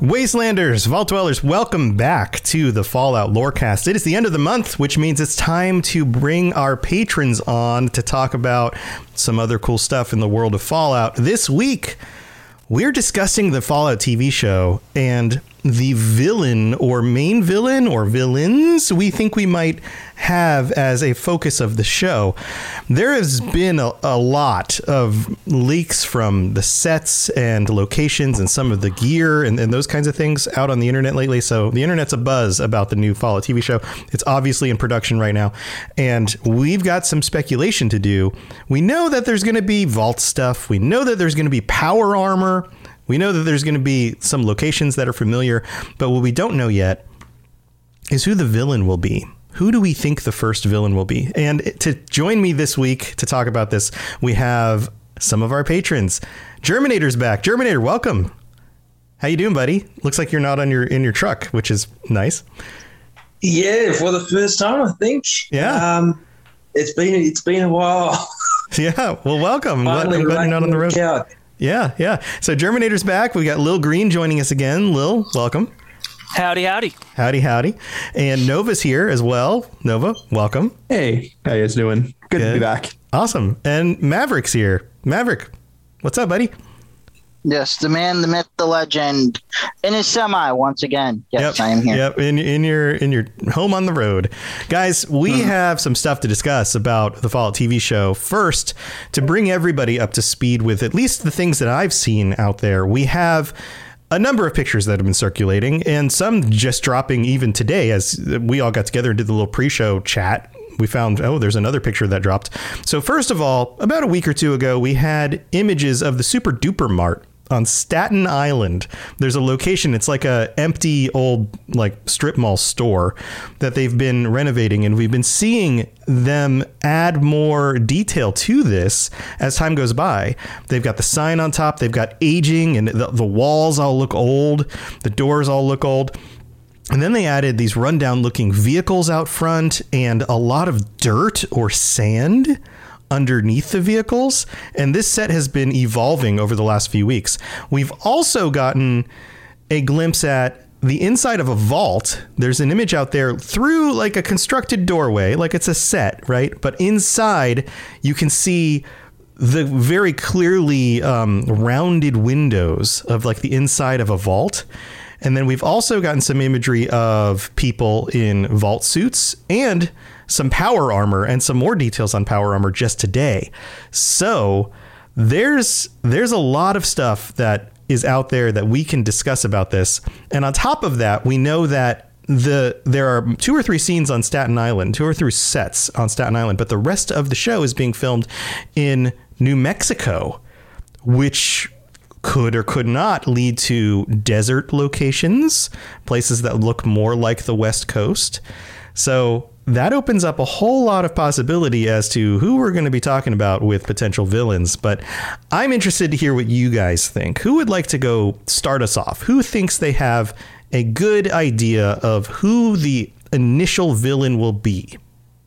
Wastelanders, Vault Dwellers, welcome back to the Fallout Lorecast. It is the end of the month, which means it's time to bring our patrons on to talk about some other cool stuff in the world of Fallout. This week, we're discussing the Fallout TV show and the villain or main villain or villains we think we might have as a focus of the show. There has been a, a, lot of leaks from the sets and locations and some of the gear and, and those kinds of things out on the internet lately. So the internet's a buzz about the new Fallout TV show. It's obviously in production right now. And we've got some speculation to do. We know that there's going to be vault stuff, we know that there's going to be power armor. We know that there's going to be some locations that are familiar, but what we don't know yet is who the villain will be. Who do we think the first villain will be? And to join me this week to talk about this, we have some of our patrons. Germinator's back. Germinator, welcome. How you doing, buddy? Looks like you're not on your in your truck, which is nice. Yeah, for the first time, I think. Yeah. Um, it's been it's been a while. yeah. Well, welcome. I'm glad you're not on the road. Out. Yeah, yeah. So Germinator's back. We got Lil Green joining us again. Lil, welcome. Howdy, howdy. Howdy, howdy. And Nova's here as well. Nova, welcome. Hey, how you guys doing? Good, Good. to be back. Awesome. And Maverick's here. Maverick, what's up, buddy? Yes, the man, the myth, the legend, in his semi once again. Yes, yep, I am here. Yep, in in your in your home on the road, guys. We mm. have some stuff to discuss about the Fallout TV show. First, to bring everybody up to speed with at least the things that I've seen out there, we have a number of pictures that have been circulating, and some just dropping even today as we all got together and did the little pre-show chat we found oh there's another picture that dropped so first of all about a week or two ago we had images of the super duper mart on Staten Island. There's a location. It's like a empty old like strip mall store that they've been renovating, and we've been seeing them add more detail to this as time goes by. They've got the sign on top. They've got aging, and the, the walls all look old. The doors all look old. And then they added these rundown looking vehicles out front and a lot of dirt or sand underneath the vehicles. And this set has been evolving over the last few weeks. We've also gotten a glimpse at the inside of a vault. There's an image out there through like a constructed doorway, like it's a set, right? But inside, you can see the very clearly um, rounded windows of like the inside of a vault. And then we've also gotten some imagery of people in vault suits and some power armor and some more details on power armor just today. So there's there's a lot of stuff that is out there that we can discuss about this. And on top of that, we know that the there are two or three scenes on Staten Island, two or three sets on Staten Island, but the rest of the show is being filmed in New Mexico, which could or could not lead to desert locations, places that look more like the West Coast. So that opens up a whole lot of possibility as to who we're going to be talking about with potential villains. But I'm interested to hear what you guys think. Who would like to go start us off? Who thinks they have a good idea of who the initial villain will be?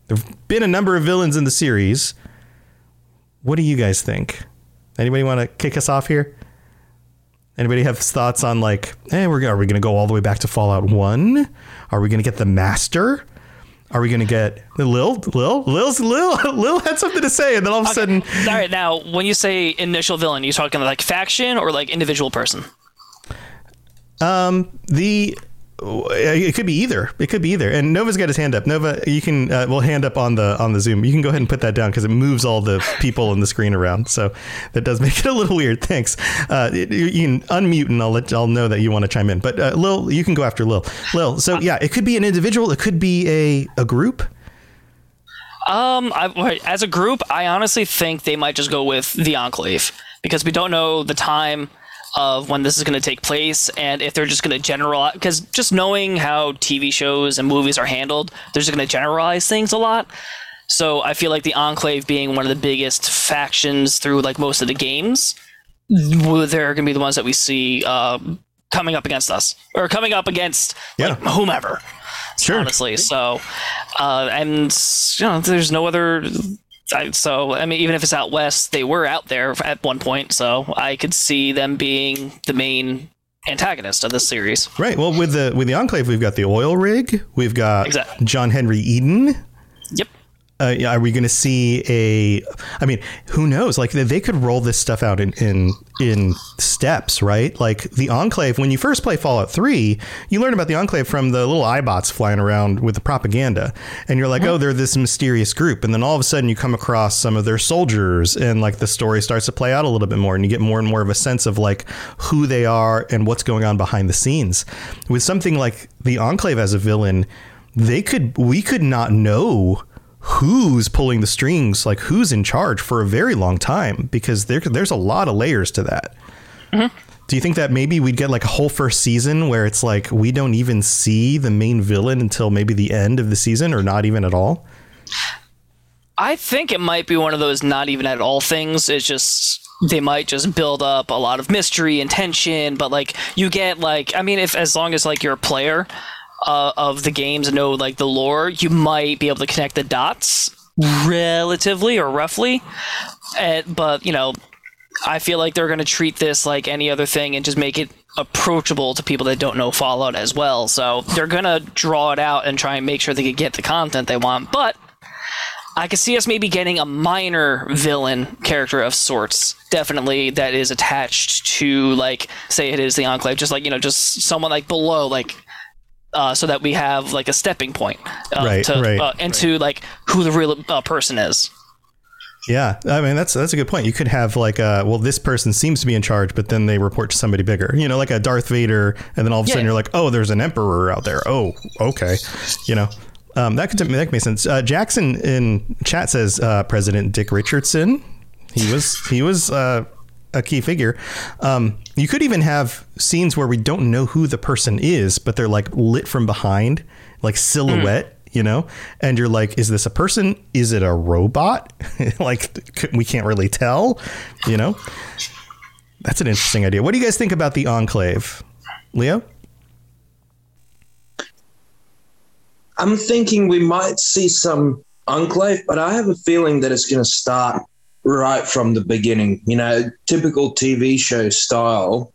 There have been a number of villains in the series. What do you guys think? Anybody want to kick us off here? Anybody have thoughts on like, hey, we're are we going to go all the way back to Fallout One? Are we going to get the Master? Are we going to get Lil? Lil? Lil's Lil? Lil had something to say, and then all of a okay. sudden. All right, now when you say initial villain, you talking like faction or like individual person? Um, the it could be either. It could be either. And Nova's got his hand up. Nova, you can uh, well hand up on the on the Zoom. You can go ahead and put that down because it moves all the people on the screen around. So that does make it a little weird. Thanks. Uh, you can unmute and I'll let I'll know that you want to chime in. But uh, Lil, you can go after Lil. Lil. So yeah, it could be an individual. It could be a a group. Um, I, as a group, I honestly think they might just go with the Enclave because we don't know the time of when this is going to take place and if they're just going to generalize because just knowing how TV shows and movies are handled, they're just going to generalize things a lot. So I feel like the Enclave being one of the biggest factions through like most of the games, they're going to be the ones that we see uh, coming up against us or coming up against like, whomever. Sure. Honestly, so uh, and you know, there's no other. I, so I mean, even if it's out west, they were out there at one point, so I could see them being the main antagonist of this series. Right. Well, with the with the Enclave, we've got the oil rig. We've got Exactly. John Henry Eden. Uh, are we going to see a? I mean, who knows? Like they- they could roll this stuff out in in in steps, right? Like the Enclave. When you first play Fallout Three, you learn about the Enclave from the little Eyebots flying around with the propaganda, and you're like, oh, they're this mysterious group, and then all of a sudden you come across some of their soldiers, and like the story starts to play out a little bit more, and you get more and more of a sense of like who they are and what's going on behind the scenes. With something like the Enclave as a villain, they could we could not know who's pulling the strings, like who's in charge for a very long time, because there, there's a lot of layers to that. Mm-hmm. Do you think that maybe we'd get like a whole first season where it's like we don't even see the main villain until maybe the end of the season or not even at all? I think it might be one of those not even at all things. It's just they might just build up a lot of mystery and tension, but like you get like I mean, if as long as like you're a player uh, of the games and know like the lore, you might be able to connect the dots relatively or roughly. Uh, but you know, I feel like they're going to treat this like any other thing and just make it approachable to people that don't know Fallout as well. So they're going to draw it out and try and make sure they can get the content they want, but. I could see us maybe getting a minor villain character of sorts, definitely that is attached to like say it is the Enclave, just like you know, just someone like below, like uh, so that we have like a stepping point uh, Right, to, right, uh, into like who the real uh, person is. Yeah, I mean that's that's a good point. You could have like, a, well, this person seems to be in charge, but then they report to somebody bigger. You know, like a Darth Vader, and then all of a Yeah. sudden you're like, oh, there's an emperor out there. Oh, okay, you know. Um, that could that could make sense. Uh, Jackson in chat says uh, President Dick Richardson. He was he was uh, a key figure. Um, you could even have scenes where we don't know who the person is, but they're like lit from behind, like silhouette. You know, and you're like, is this a person? Is it a robot? like we can't really tell. You know, that's an interesting idea. What do you guys think about the Enclave, Leo? I'm thinking we might see some enclave, but I have a feeling that it's going to start right from the beginning. You know, typical TV show style,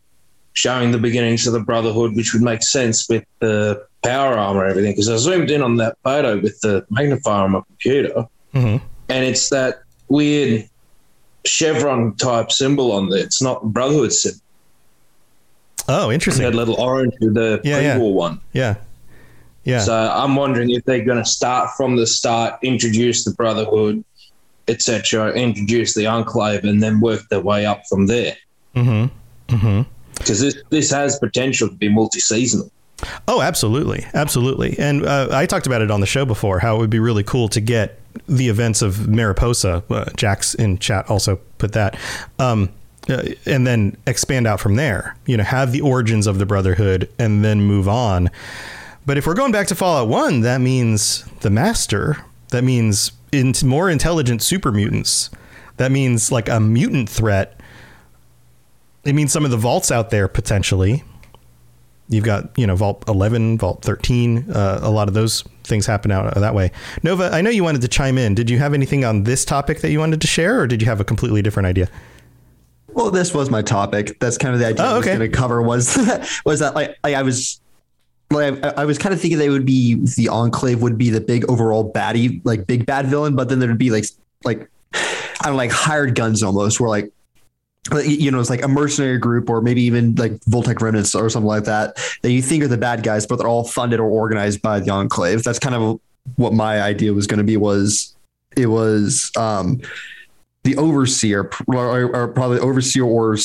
showing the beginnings of the Brotherhood, which would make sense with the power armor and everything. Because I zoomed in on that photo with the magnifier on my computer, Mhm. and it's that weird chevron type symbol on there. It's not Brotherhood symbol. Oh, interesting. That little orange with the Yeah, yeah. pre-war one. Yeah, yeah. So I'm wondering if they're going to start from the start, introduce the Brotherhood, etc., introduce the Enclave, and then work their way up from there. mm-hmm. Mm-hmm. Because this this has potential to be multi-seasonal. Oh, absolutely, absolutely. And uh, I talked about it on the show before. How it would be really cool to get the events of Mariposa. Uh, Jax in chat also put that, um, uh, and then expand out from there. You know, have the origins of the Brotherhood, and then move on. But if we're going back to Fallout One, that means the Master. That means in more intelligent super mutants. That means like a mutant threat. It means some of the vaults out there potentially. You've got you know Vault 11, Vault 13. Uh, a lot of those things happen out that way. Nova, I know you wanted to chime in. Did you have anything on this topic that you wanted to share, or did you have a completely different idea? Well, this was my topic. That's kind of the idea Oh, I was going to cover was was that like, like I was like I, I was kind of thinking they would be the enclave would be the big overall baddie like big bad villain, but then there'd be like like I don't know, like hired guns almost where like you know, it's like a mercenary group or maybe even like Vault-Tec remnants or something like that, that you think are the bad guys, but they're all funded or organized by the Enclave. That's kind of what my idea was going to be was it was um, the overseer or, or probably overseer or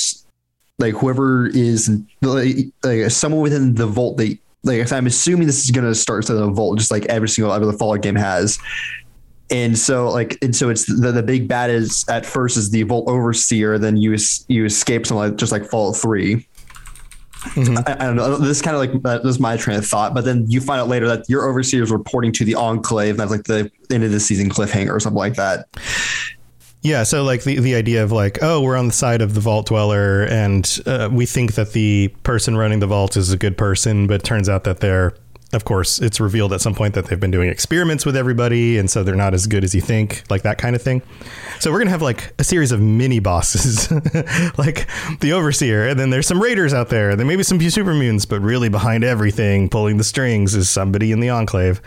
like whoever is like, like someone within the vault they like I'm assuming this is going to start to the vault just like every single other Fallout game has and so like and so it's the, the big bad is at first is the Vault Overseer, then you you escape something like just like Fallout 3 I, I don't know. This is kind of like uh, this is my train of thought, but then you find out later that your overseer is reporting to the Enclave. And that's like the end of the season cliffhanger or something like that. Yeah, so like the, the idea of like, oh, we're on the side of the vault dweller, and uh, we think that the person running the vault is a good person, but turns out that they're, of course, it's revealed at some point that they've been doing experiments with everybody, and so they're not as good as you think, like that kind of thing. So we're gonna have like a series of mini bosses, like the overseer, and then there's some raiders out there, and then maybe some super mutants, but really behind everything, pulling the strings, is somebody in the enclave.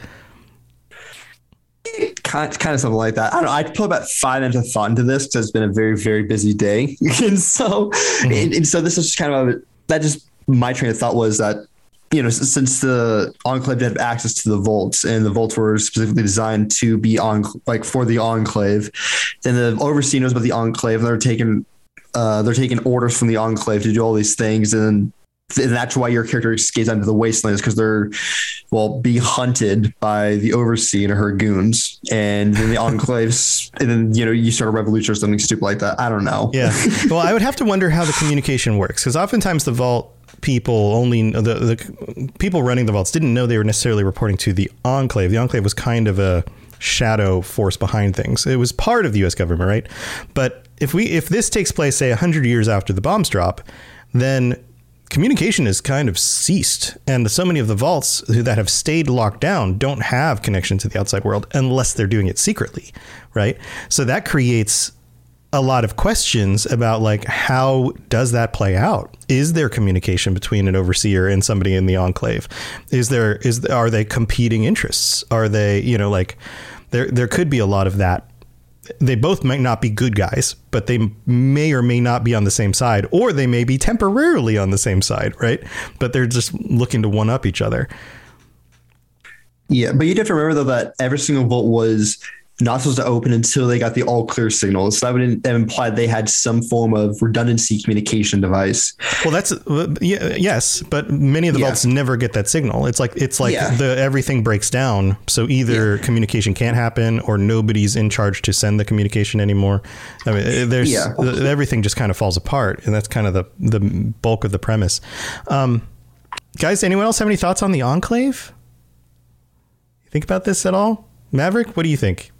Kind, kind of something like that. I don't know. I put about five minutes of thought into this because it's been a very, very busy day, and so, and, and so this is just kind of a, that. Just my train of thought was that you know since the enclave did have access to the vaults and the vaults were specifically designed to be on like for the enclave, then the overseer knows about the enclave and they're taking uh, they're taking orders from the enclave to do all these things and. And that's why your character escapes onto the wastelands because they're, well, be hunted by the overseer and her goons, and then the enclaves, and then you know you start a revolution or something stupid like that. I don't know. Yeah. Well, I would have to wonder how the communication works because oftentimes the vault people only the the people running the vaults didn't know they were necessarily reporting to the enclave. The enclave was kind of a shadow force behind things. It was part of the U.S. government, right? But if we if this takes place say hundred years after the bombs drop, then communication has kind of ceased and so many of the vaults that have stayed locked down don't have connection to the outside world unless they're doing it secretly right? So that creates a lot of questions about like how does that play out? Is there communication between an overseer and somebody in the enclave? Is there is are they competing interests? Are they you know like there there could be a lot of that they both might not be good guys but they may or may not be on the same side or they may be temporarily on the same side right? But they're just looking to one up each other. Yeah, but you have to remember though that every single vote was not supposed to open until they got the all clear signal. So that would that implied they had some form of redundancy communication device. Well, that's uh, yeah, yes, but many of the Yeah. vaults never get that signal. It's like it's like Yeah. the everything breaks down. So either communication can't happen, or nobody's in charge to send the communication anymore. I mean, uh, there's everything just kind of falls apart, and that's kind of the the bulk of the premise. Um, guys, anyone else have any thoughts on the Enclave? You think about this at all, Maverick? What do you think?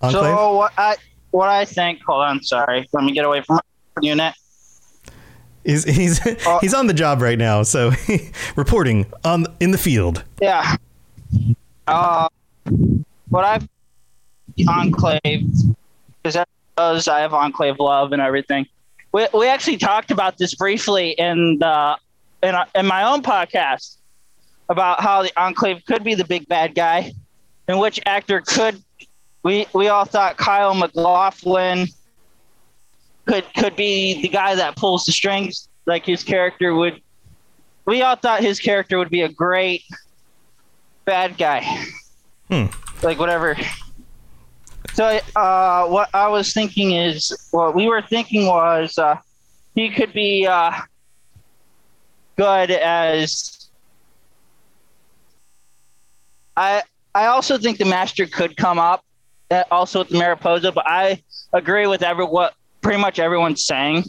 Enclave? So what I what I think. Hold on, sorry. Let me get away from my unit. He's he's he's on the job right now, so reporting on in the field. Yeah. Uh, what I've enclave because that does I have enclave love and everything. We we actually talked about this briefly in the in in my own podcast about how the enclave could be the big bad guy, and which actor could. We we all thought Kyle MacLachlan could could be the guy that pulls the strings, like his character would. We all thought his character would be a great bad guy. Hmm. Like whatever. So uh, what I was thinking is, what we were thinking was, uh, he could be uh, good as. I I also think the master could come up, also with Mariposa, but I agree with every what pretty much everyone's saying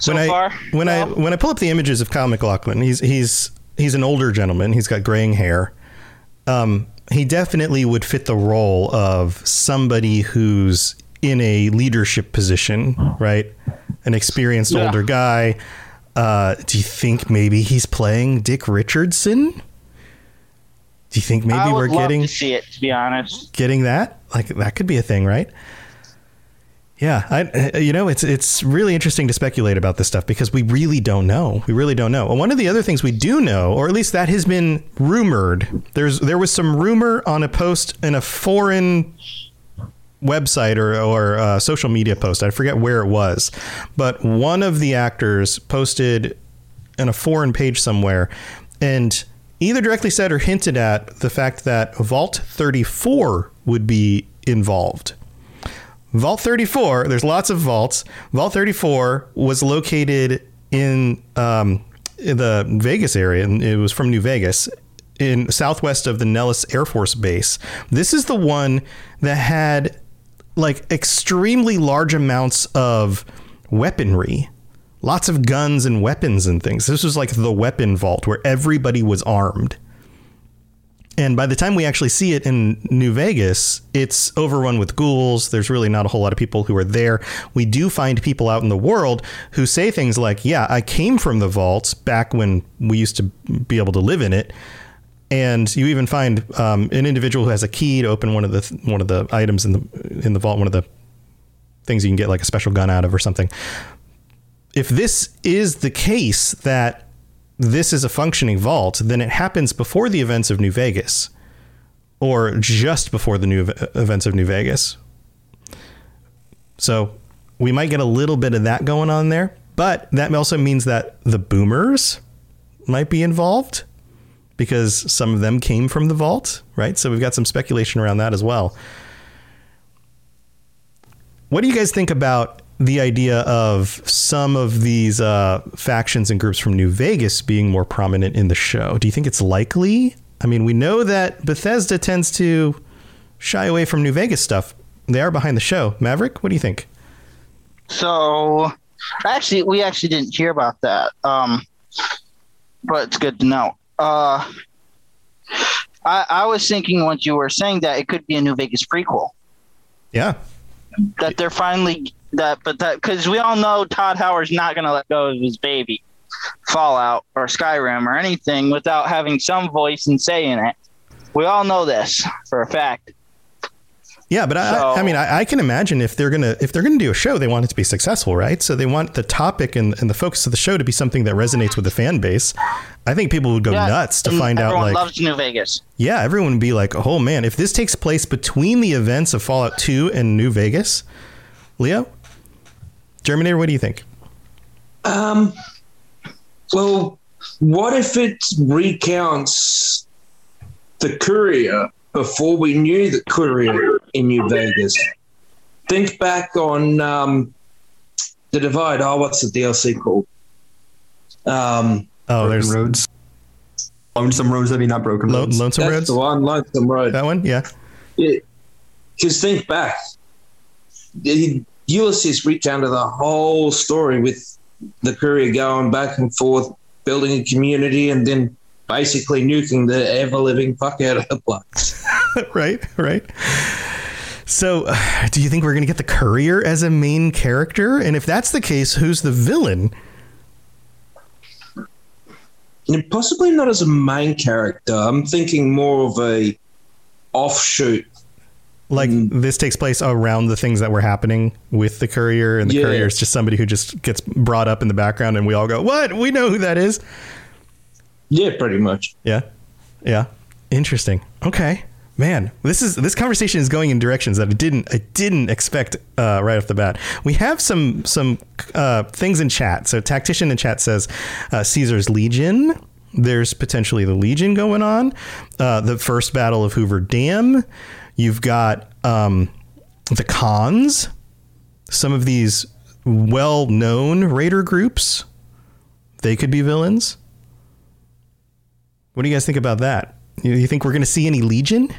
so when I far. when I when I pull up the images of Kyle MacLachlan, he's he's he's an older gentleman. He's got graying hair. Um, he definitely would fit the role of somebody who's in a leadership position, right? An experienced Yeah. older guy. Uh, do you think maybe he's playing Dick Richardson? Do you think maybe we're getting to see it. To be honest. getting that like that could be a thing right yeah I, you know it's it's really interesting to speculate about this stuff because we really don't know we really don't know and one of the other things we do know or at least that has been rumored there's there was some rumor on a post in a foreign website or, or uh, social media post. I forget where it was, but one of the actors posted in a foreign page somewhere and either directly said or hinted at the fact that Vault 34 would be involved. Vault 34, there's lots of vaults. Vault 34 was located in, um, in the Vegas area, and it was from New Vegas, in southwest of the Nellis Air Force Base. This is the one that had like extremely large amounts of weaponry. Lots of guns and weapons and things. This was like the weapon vault where everybody was armed. And by the time we actually see it in New Vegas, it's overrun with ghouls. There's really not a whole lot of people who are there. We do find people out in the world who say things like, Yeah, I came from the vaults back when we used to be able to live in it. And you even find um, an individual who has a key to open one of the one of the items in the in the vault, one of the things you can get like a special gun out of or something. If this is the case that this is a functioning vault, then it happens before the events of New Vegas or just before the new events of New Vegas. So we might get a little bit of that going on there, but that also means that the boomers might be involved because some of them came from the vault, right? So we've got some speculation around that as well. What do you guys think about the idea of some of these uh, factions and groups from New Vegas being more prominent in the show. Do you think it's likely? I mean, we know that Bethesda tends to shy away from New Vegas stuff. They are behind the show. Maverick, what do you think? So, actually, we actually didn't hear about that. Um, but it's good to know. Uh, I, I was thinking once you were saying that it could be a New Vegas prequel. Yeah. That they're finally that, but that because we all know Todd Howard's not going to let go of his baby, Fallout or Skyrim or anything without having some voice and say in it. We all know this for a fact. Yeah, but I, So- I mean, I, I can imagine if they're gonna if they're gonna do a show, they want it to be successful, right? So they want the topic and, and the focus of the show to be something that resonates with the fan base. I think people would go Yeah, nuts to find out, everyone like, loves New Vegas. yeah, everyone would be like, oh man, if this takes place between the events of Fallout 2 and New Vegas, Leo, Germinator, what do you think? Um, well, what if it recounts the courier before we knew the courier in New Vegas? Think back on um, the Divide. Oh, what's the DLC called? Um, Oh, Broken there's roads. Lonesome roads, I mean, not broken Lo- roads. Lonesome that's Roads. the one, Lonesome Road. That one, yeah. Because think back, The- Ulysses recounted the whole story with the courier going back and forth, building a community, and then basically nuking the ever living fuck out of the place. right, right. So, do you think we're going to get the courier as a main character? And if that's the case, who's the villain? And possibly not as a main character. I'm thinking more of a offshoot. Like this takes place around the things that were happening with the courier, and the Yeah. courier is just somebody who just gets brought up in the background, and we all go, "What? We know who that is." Yeah, pretty much. Yeah, yeah. Interesting. Okay, man. This is this conversation is going in directions that I didn't I didn't expect uh, right off the bat. We have some some uh, things in chat. So tactician in chat says uh, Caesar's Legion. There's potentially the Legion going on. Uh, the first battle of Hoover Dam. You've got um, the Khans. Some of these well-known raider groups. They could be villains. What do you guys think about that? You, you think we're going to see any Legion?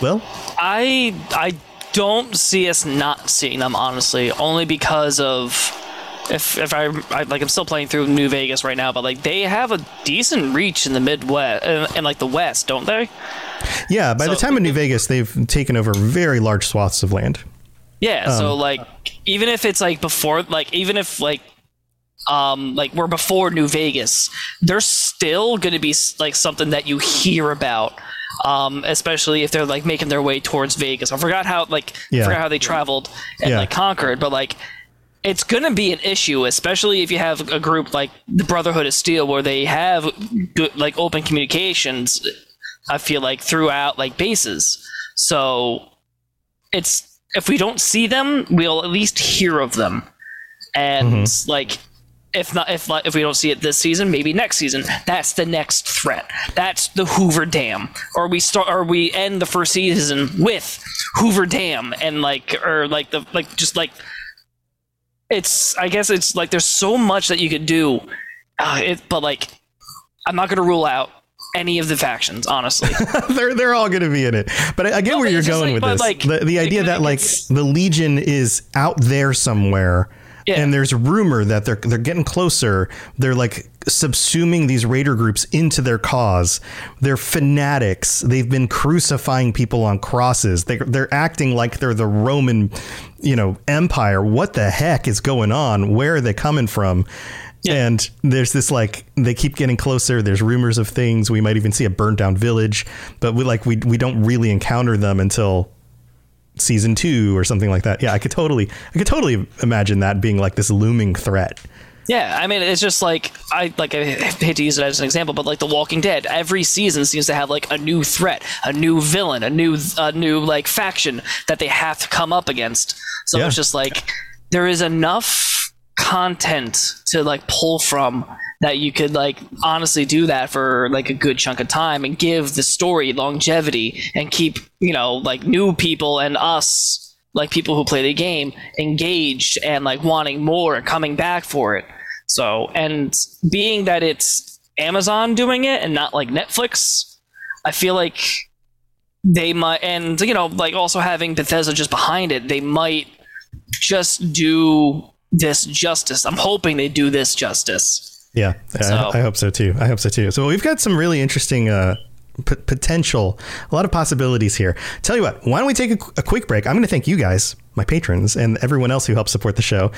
Well, I I don't see us not seeing them honestly, only because of if if I, I like I'm still playing through New Vegas right now, but like they have a decent reach in the Midwest and, and like the West, don't they? yeah. By the time of New Vegas, they've taken over very large swaths of land. Yeah, so Um, like even if it's like before like even if like um like we're before New Vegas, there's still going to be like something that you hear about um especially if they're like making their way towards Vegas. I forgot how like Yeah. Forgot how they traveled and Yeah. like conquered, but like it's going to be an issue, especially if you have a group like the Brotherhood of Steel where they have good like open communications I feel like throughout like bases. So it's if we don't see them, we'll at least hear of them. And mm-hmm. like if not if if we don't see it this season, maybe next season. That's the next threat. That's the Hoover Dam. Or we start or we end the first season with Hoover Dam and like or like the like just like it's I guess it's like there's so much that you could do. Uh, it, but like I'm not going to rule out any of the factions, honestly. they're they're all going to be in it. But I, I get No, where you're going like- with this. like, the the idea that like the Legion is out there somewhere. Yeah. And there's rumor that they're they're getting closer. They're like subsuming these raider groups into their cause. They're fanatics. They've been crucifying people on crosses. They they're acting like they're the Roman, you know, empire. What the heck is going on? Where are they coming from? And there's this like they keep getting closer. There's rumors of things. We might even see a burned down village, but we like we we don't really encounter them until season two or something like that. Yeah, I could totally I could totally imagine that being like this looming threat. Yeah, I mean, it's just like I like I hate to use it as an example, but like The Walking Dead, every season seems to have like a new threat, a new villain, a new a new like faction that they have to come up against. So Yeah. it's just like there is enough content to like pull from that you could like honestly do that for like a good chunk of time and give the story longevity and keep you know like new people and us like people who play the game engaged and like wanting more and coming back for it. So and being that it's amazon doing it and not like netflix i feel like they might and you know like also having bethesda just behind it they might just do this justice. I'm hoping they do this justice Yeah, I- So- I, hope so too. I hope so too. So we've got some really interesting uh, p- potential, a lot of possibilities here. Tell you what, why don't we take a, a quick break? I'm going to thank you guys, my patrons, and everyone else who helps support the show.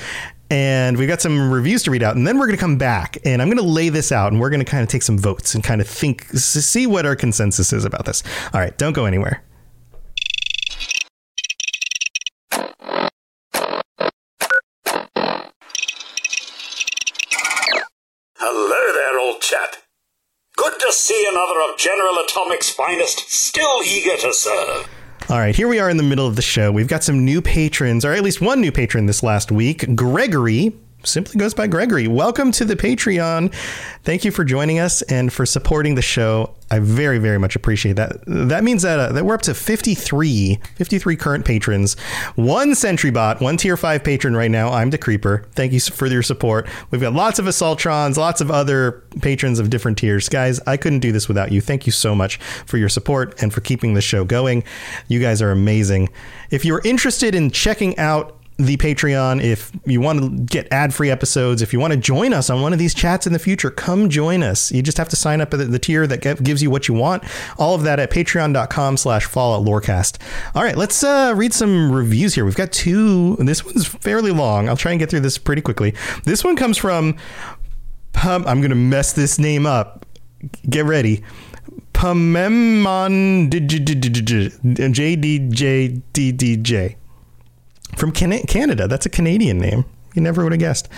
And we've got some reviews to read out, and then we're going to come back and I'm going to lay this out, and we're going to kind of take some votes and kind of think, see what our consensus is about this. All right, don't go anywhere. See another of General Atomic's finest, still eager to serve. All right, here we are in the middle of the show. We've got some new patrons, or at least one new patron this last week. Gregory simply goes by Gregory. Welcome to the Patreon. Thank you for joining us and for supporting the show. I very, very much appreciate that. That means that, uh, that we're up to 53, 53 current patrons. One Sentry Bot, one Tier 5 patron right now. I'm the Creeper. Thank you for your support. We've got lots of Assaultrons, lots of other patrons of different tiers. Guys, I couldn't do this without you. Thank you so much for your support and for keeping the show going. You guys are amazing. If you're interested in checking out the Patreon. If you want to get ad free episodes, if you want to join us on one of these chats in the future, come join us. You just have to sign up at the, tier that gives you what you want. All of that at patreon.com slash fallout lorecast. All right, let's uh, read some reviews here. We've got two. This one's fairly long. I'll try and get through this pretty quickly. This one comes from, I'm going to mess this name up. Get ready. Pamemon JDJDDJ from Can- Canada. That's a Canadian name. You never would have guessed.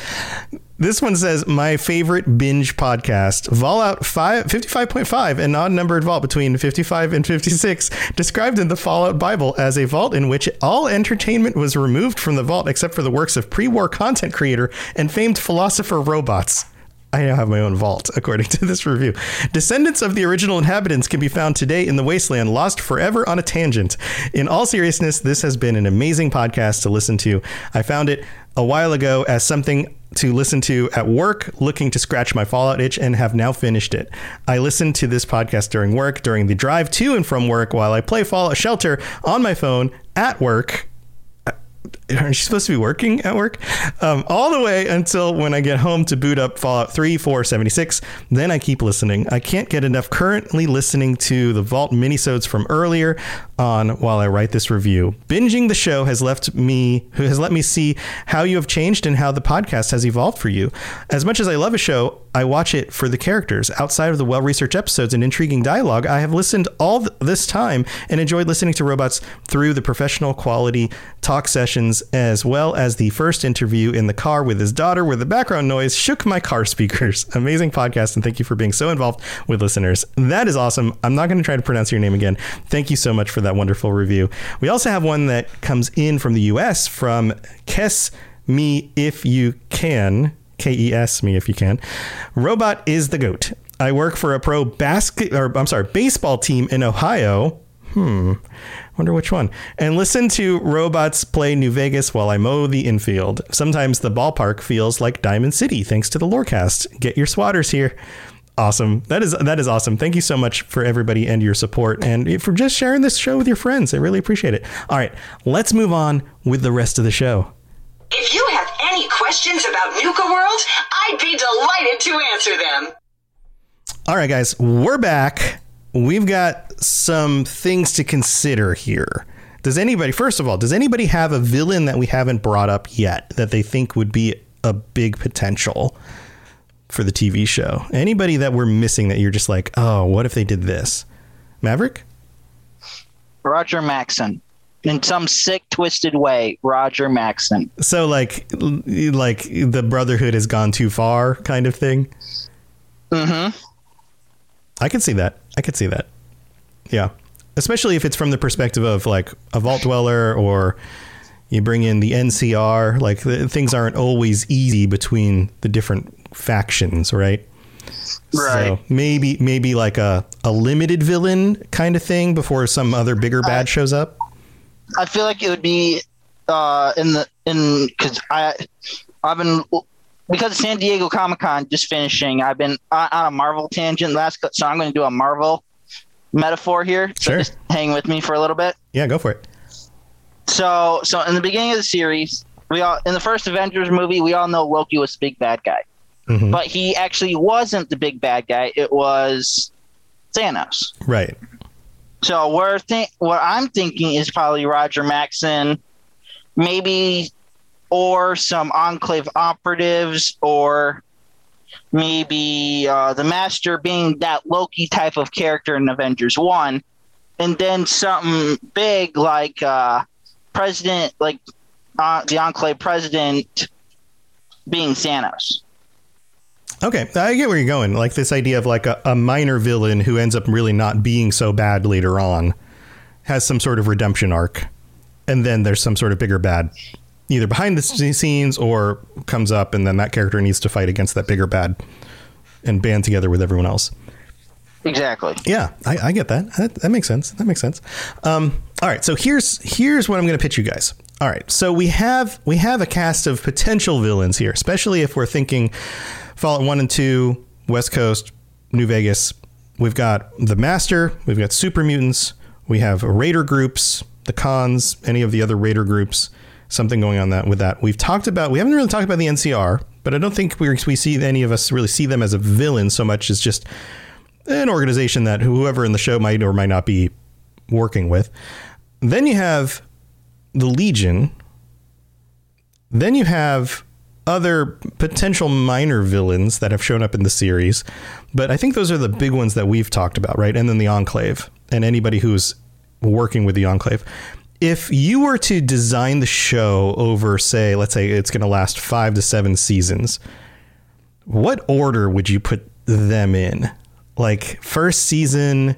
This one says, My favorite binge podcast, Fallout 5, 55.5, an odd numbered vault between 55 and 56, described in the Fallout Bible as a vault in which all entertainment was removed from the vault except for the works of pre war content creator and famed philosopher robots. I now have my own vault, according to this review. Descendants of the original inhabitants can be found today in the wasteland, lost forever on a tangent. In all seriousness, this has been an amazing podcast to listen to. I found it a while ago as something to listen to at work, looking to scratch my Fallout itch, and have now finished it. I listen to this podcast during work, during the drive to and from work, while I play Fallout Shelter on my phone at work aren't you supposed to be working at work? Um, all the way until when I get home to boot up Fallout 3, 4, 76. Then I keep listening. I can't get enough currently listening to the Vault minisodes from earlier on while I write this review. Binging the show has left me has let me see how you have changed and how the podcast has evolved for you. As much as I love a show, I watch it for the characters. Outside of the well researched episodes and intriguing dialogue, I have listened all th- this time and enjoyed listening to robots through the professional quality talk sessions as well as the first interview in the car with his daughter, where the background noise shook my car speakers. Amazing podcast, and thank you for being so involved with listeners. That is awesome. I'm not going to try to pronounce your name again. Thank you so much for that wonderful review. We also have one that comes in from the U.S. from Kes Me If You Can. K E S me if you can. Robot is the goat. I work for a pro basket or I'm sorry, baseball team in Ohio. Hmm. Wonder which one. And listen to robots play New Vegas while I mow the infield. Sometimes the ballpark feels like Diamond City thanks to the Lorecast. Get your swatters here. Awesome. That is that is awesome. Thank you so much for everybody and your support and for just sharing this show with your friends. I really appreciate it. All right, let's move on with the rest of the show. If you have any questions about Nuka World, I'd be delighted to answer them. All right, guys, we're back. We've got some things to consider here. Does anybody, first of all, does anybody have a villain that we haven't brought up yet that they think would be a big potential for the TV show? Anybody that we're missing that you're just like, oh, what if they did this? Maverick? Roger Maxon. In some sick, twisted way, Roger Maxon. So like, like the Brotherhood has gone too far, kind of thing. Mm-hmm. I can see that. I could see that. Yeah, especially if it's from the perspective of like a vault dweller, or you bring in the NCR. Like the, things aren't always easy between the different factions, right? Right. So maybe maybe like a a limited villain kind of thing before some other bigger bad shows up. I feel like it would be uh, in the in because I I've been because of San Diego Comic Con just finishing. I've been on, on a Marvel tangent last, so I'm going to do a Marvel metaphor here. So Sure. just hang with me for a little bit. Yeah, go for it. So so in the beginning of the series, we all in the first Avengers movie, we all know Loki was the big bad guy, Mhm. but he actually wasn't the big bad guy. It was Thanos. Right. So we're think what I'm thinking is probably Roger Maxon, maybe, or some Enclave operatives, or maybe uh, the Master being that Loki type of character in Avengers One, and then something big like uh, President, like uh, the Enclave President being Thanos. Okay, I get where you're going. Like this idea of like a, a minor villain who ends up really not being so bad later on has some sort of redemption arc, and then there's some sort of bigger bad, either behind the scenes or comes up, and then that character needs to fight against that bigger bad and band together with everyone else. Exactly. Yeah, I, I get that. that. That makes sense. That makes sense. Um, all right, so here's here's what I'm going to pitch you guys. All right, so we have we have a cast of potential villains here, especially if we're thinking Fallout One and Two, West Coast, New Vegas. We've got the Master. We've got super mutants. We have Raider groups, the Khans, any of the other Raider groups. Something going on that with that. We've talked about. We haven't really talked about the NCR, but I don't think we we see any of us really see them as a villain so much as just an organization that whoever in the show might or might not be working with. Then you have the Legion. Then you have other potential minor villains that have shown up in the series, but I think those are the big ones that we've talked about, right? And then the Enclave and anybody who's working with the Enclave. If you were to design the show over, say, let's say it's going to last five to seven seasons, what order would you put them in? Like first season,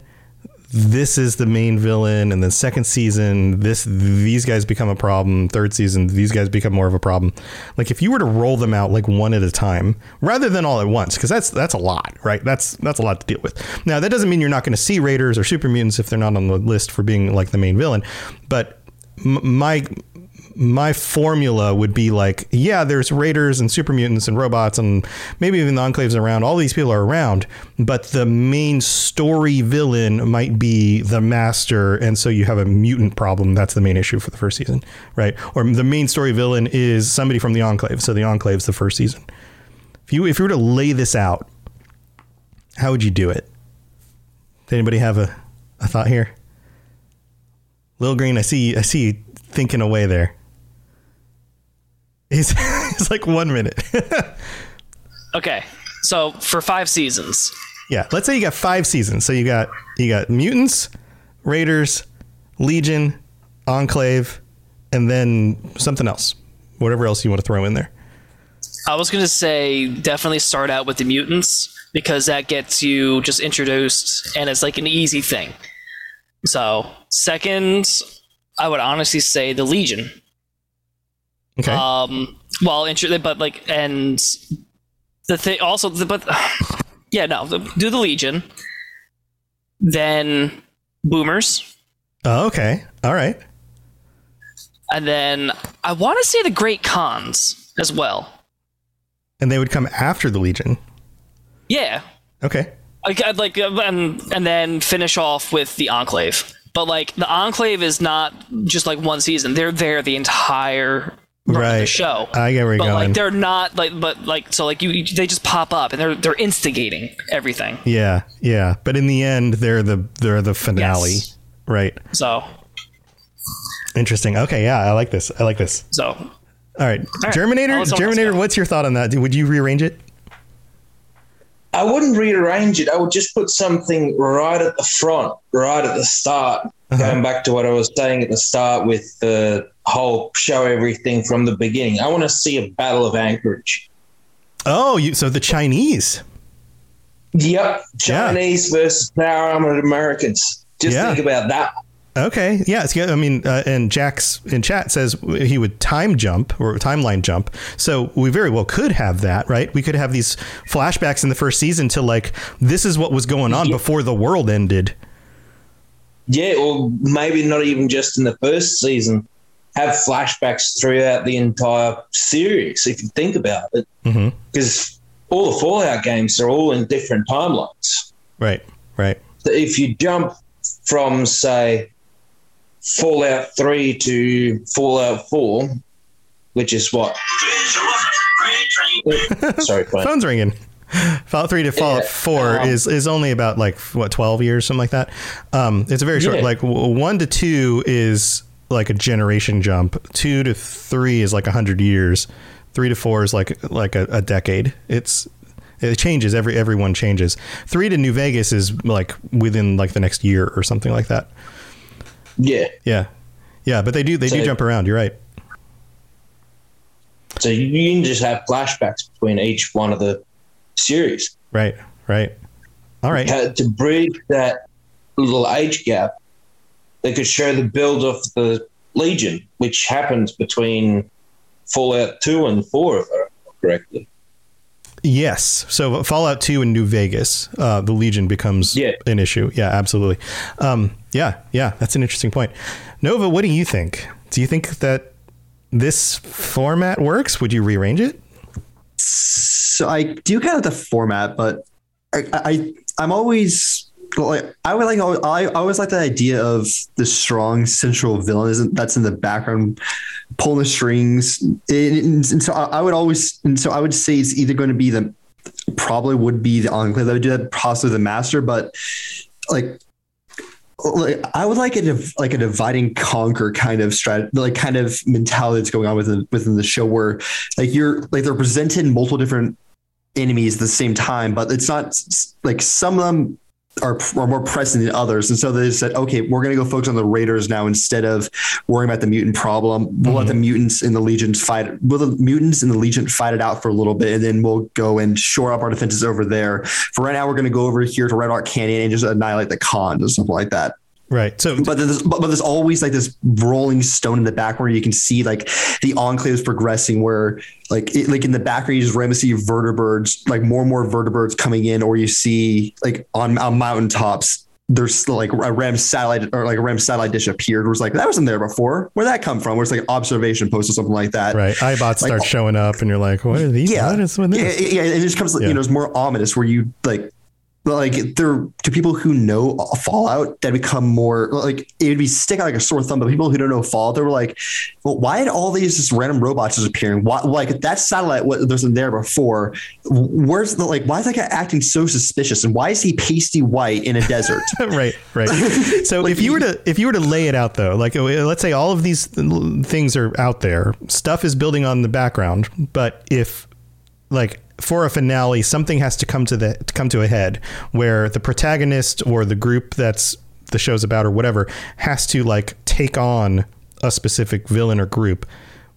this is the main villain, and then second season, this these guys become a problem. Third season, these guys become more of a problem. Like if you were to roll them out like one at a time, rather than all at once, because that's that's a lot, right? That's that's a lot to deal with. Now that doesn't mean you're not going to see Raiders or Super Mutants if they're not on the list for being like the main villain, but my my formula would be like, yeah, there's raiders and super mutants and robots and maybe even the enclaves around. All these people are around, but the main story villain might be the master, and so you have a mutant problem. That's the main issue for the first season, right? Or the main story villain is somebody from the enclave, so the enclave's the first season. If you if you were to lay this out, how would you do it? Does anybody have a, a thought here? Lil Green, I see I see you thinking away there. It's, it's like one minute. Okay, so for five seasons, yeah, let's say you got five seasons. So you got you got mutants, raiders, legion, enclave, and then something else, whatever else you want to throw in there. I was gonna say definitely start out with the mutants because that gets you just introduced and it's like an easy thing. So second, I would honestly say the Legion. Okay. Um, well, interesting, but like, and the thing also, the, but yeah, no, the, do the Legion, then Boomers, oh, okay. All right. and then I want to say the Great Khans as well. And they would come after the Legion. Yeah, Okay. Like, I'd like, uh, and and then finish off with the Enclave. But like, the Enclave is not just like one season; they're there the entire of the Right. show. I get where you're but going. like, they're not like, but like, so like, you, you they just pop up and they're they're instigating everything. Yeah, yeah. But in the end, they're the they're the finale, Yes. right? So Interesting. Okay, yeah, I like this. I like this. so All right, right. Germinator. I'll let someone else Germinator. What's your thought on that? Would you rearrange it? I wouldn't rearrange it. I would just put something right at the front, right at the start. Uh-huh. Going back to what I was saying at the start with the whole show everything from the beginning. I want to see a battle of Anchorage. Oh, you so the Chinese. Yep, Chinese versus power armored Americans. Just Yeah. think about that. Okay, yeah. I mean, uh, and Jack's in chat says he would time jump or timeline jump. So we very well could have that, right? We could have these flashbacks in the first season to like this is what was going on before the world ended. Yeah, or maybe not even just in the first season. Have flashbacks throughout the entire series, if you think about it. Because all the Fallout games are all in different timelines. Right, right. So if you jump from, say, Fallout 3 to Fallout 4, which is what? Sorry. Phone's ringing. Fallout Three to Fallout Yeah, Four um, is is only about like what twelve years, something like that. Um, it's a very short. Yeah. Like one to two is like a generation jump. Two to three is like a hundred years. Three to four is like like a, a decade. It's it changes every everyone changes. Three to New Vegas is like within like the next year or something like that. Yeah. Yeah, yeah, but they do they do jump around. You're right. So you can just have flashbacks between each one of the series. Right, right. All right. To bridge that little age gap, they could show the build of the Legion, which happens between Fallout 2 and 4, if I remember correctly. Yes. So Fallout 2 in New Vegas, uh, the Legion becomes Yeah. an issue. Yeah, absolutely. Um, yeah, yeah, that's an interesting point. Nova, what do you think? Do you think that this format works? Would you rearrange it? So I do kind of the format, but I, I I'm always like I would like I, always like the idea of the strong central villain that's in the background pulling the strings. And, and- so I, would always and so I would say it's either going to be the probably would be the enclave that would do that, possibly the master, but like like I would like a like a divide and conquer kind of strategy, like kind of mentality that's going on within within the show, where like you're like they're presented multiple different enemies at the same time, but it's not like some of them are, are more pressing than others, and so they said, okay, we're going to go focus on the raiders now instead of worrying about the mutant problem. We'll let the mm-hmm. mutants and the legions fight. Will the mutants and the legion fight it out for a little bit, and then we'll go and shore up our defenses over there. For right now, we're going to go over here to Red Rock Canyon and just annihilate the Khans or something like that Right. So but there's but, but there's always like this rolling stone in the back where you can see like the enclave is progressing where like it, like in the background you just randomly see Vertibirds like more and more Vertibirds coming in or you see like on, on mountaintops there's like a RAM satellite or like a RAM satellite dish appeared. Where it's like that wasn't there before. Where'd that come from? Where it's like an observation post or something like that. Right, Eyebots Like- start oh showing up, and you're like, "What are these? yeah, What is with yeah, yeah, it just comes Yeah. you know it's more ominous where you like like there to people who know Fallout that become more like it would be stick out like a sore thumb, but people who don't know Fallout they were like, well, why did all these just random robots just appearing? Why like that satellite wa- wasn't there before? Where's the like why is that guy acting so suspicious and why is he pasty white in a desert? right, right. So if you were to if you were to lay it out though, like uh, let's say all of these things are out there, stuff is building on the background, but if like for a finale, something has to come to the to come to a head where the protagonist or the group that's the show's about or whatever has to like take on a specific villain or group,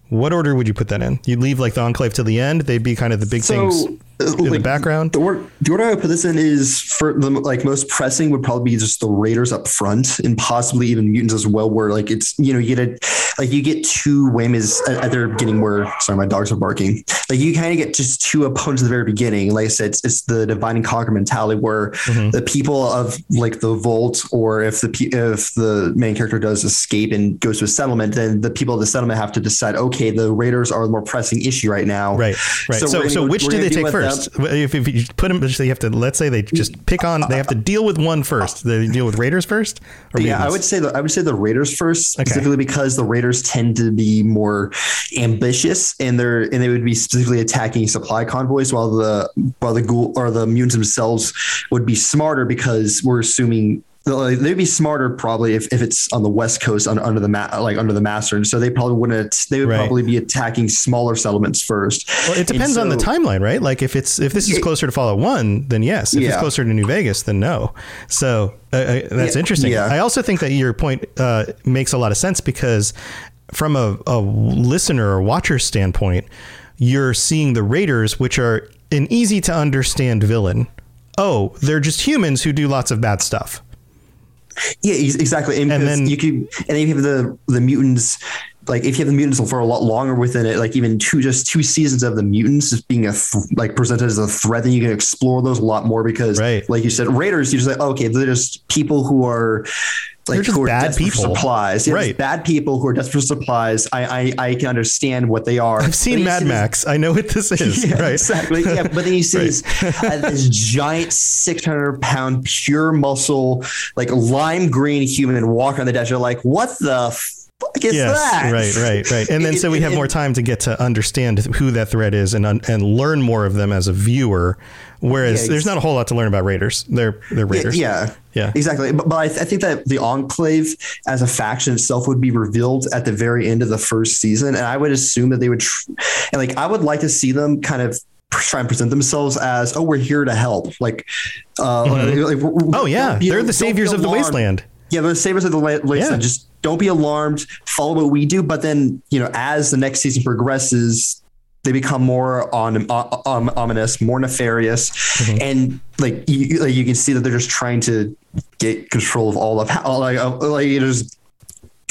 what order would you put that in? You'd leave like the Enclave till the end. They'd be kind of the big things in the background. The order, the order I would put this in is for the like most pressing would probably be just the Raiders up front and possibly even mutants as well, where like it's you know you get a like you get two whammies at, at their beginning where sorry my dogs are barking like you kind of get just two opponents at the very beginning. Like I said, it's, it's the divine and conquer mentality where Mm-hmm. the people of like the vault or if the if the main character does escape and goes to a settlement, then the people of the settlement have to decide okay the Raiders are the more pressing issue right now. Right, right. So, so, go- which do they take with first? If, if you put them, they have to. Let's say they just mm. pick on. They have to deal with one first. They deal with Raiders first. Or Yeah, I would say the I would say the Raiders first, Okay. specifically because the Raiders tend to be more ambitious and they're and they would be specifically attacking supply convoys, while the while the ghoul or the mutants themselves would be smarter because we're assuming they'd be smarter probably if, if it's on the west coast under, under the ma- like under the master, and so they probably wouldn't. They would Right. probably be attacking smaller settlements first. Well, it depends on the timeline, right? Like if it's if this is closer to Fallout One, then yes. If it's closer to New Vegas, then no. So uh, uh, that's Yeah. interesting. Yeah. I also think that your point uh, makes a lot of sense because from a, a listener or watcher standpoint, you're seeing the Raiders, which are an easy to understand villain. Oh, they're just humans who do lots of bad stuff. Yeah, exactly. And, And then- you could, and then you have the the mutants. Like if you have the mutants for a lot longer within it, like even two just two seasons of the mutants just being a th- like presented as a threat, then you can explore those a lot more because, Right. like you said, Raiders, You're just like okay, they're just people who are like They're just bad people. supplies. Yeah, Right. bad people who are desperate for supplies. I I, I can understand what they are. I've seen Mad see this- Max. I know what this is. yeah, right. exactly. Yeah, but then you see this, uh, this giant 600 pound pure muscle, like lime green human walk on the desert. Like, what the fuck is yes, that? right, right, right. And then so we have more time to get to understand who that threat is and and learn more of them as a viewer. Whereas Yeah, there's not a whole lot to learn about Raiders. They're they're Raiders. yeah, Yeah. exactly. But, but I, th- I think that the Enclave as a faction itself would be revealed at the very end of the first season, and I would assume that they would, tr- and like I would like to see them kind of try and present themselves as, oh, we're here to help. Like, uh, like, we're- Oh yeah, they're the saviors of the wasteland. Yeah, they're the saviors of the la- wasteland. Yeah. Just don't be alarmed. Follow what we do. But then, you know, as the next season progresses, they become more on, on, on ominous, more nefarious, Mm-hmm. and like you, like you can see that they're just trying to get control of all of how like like just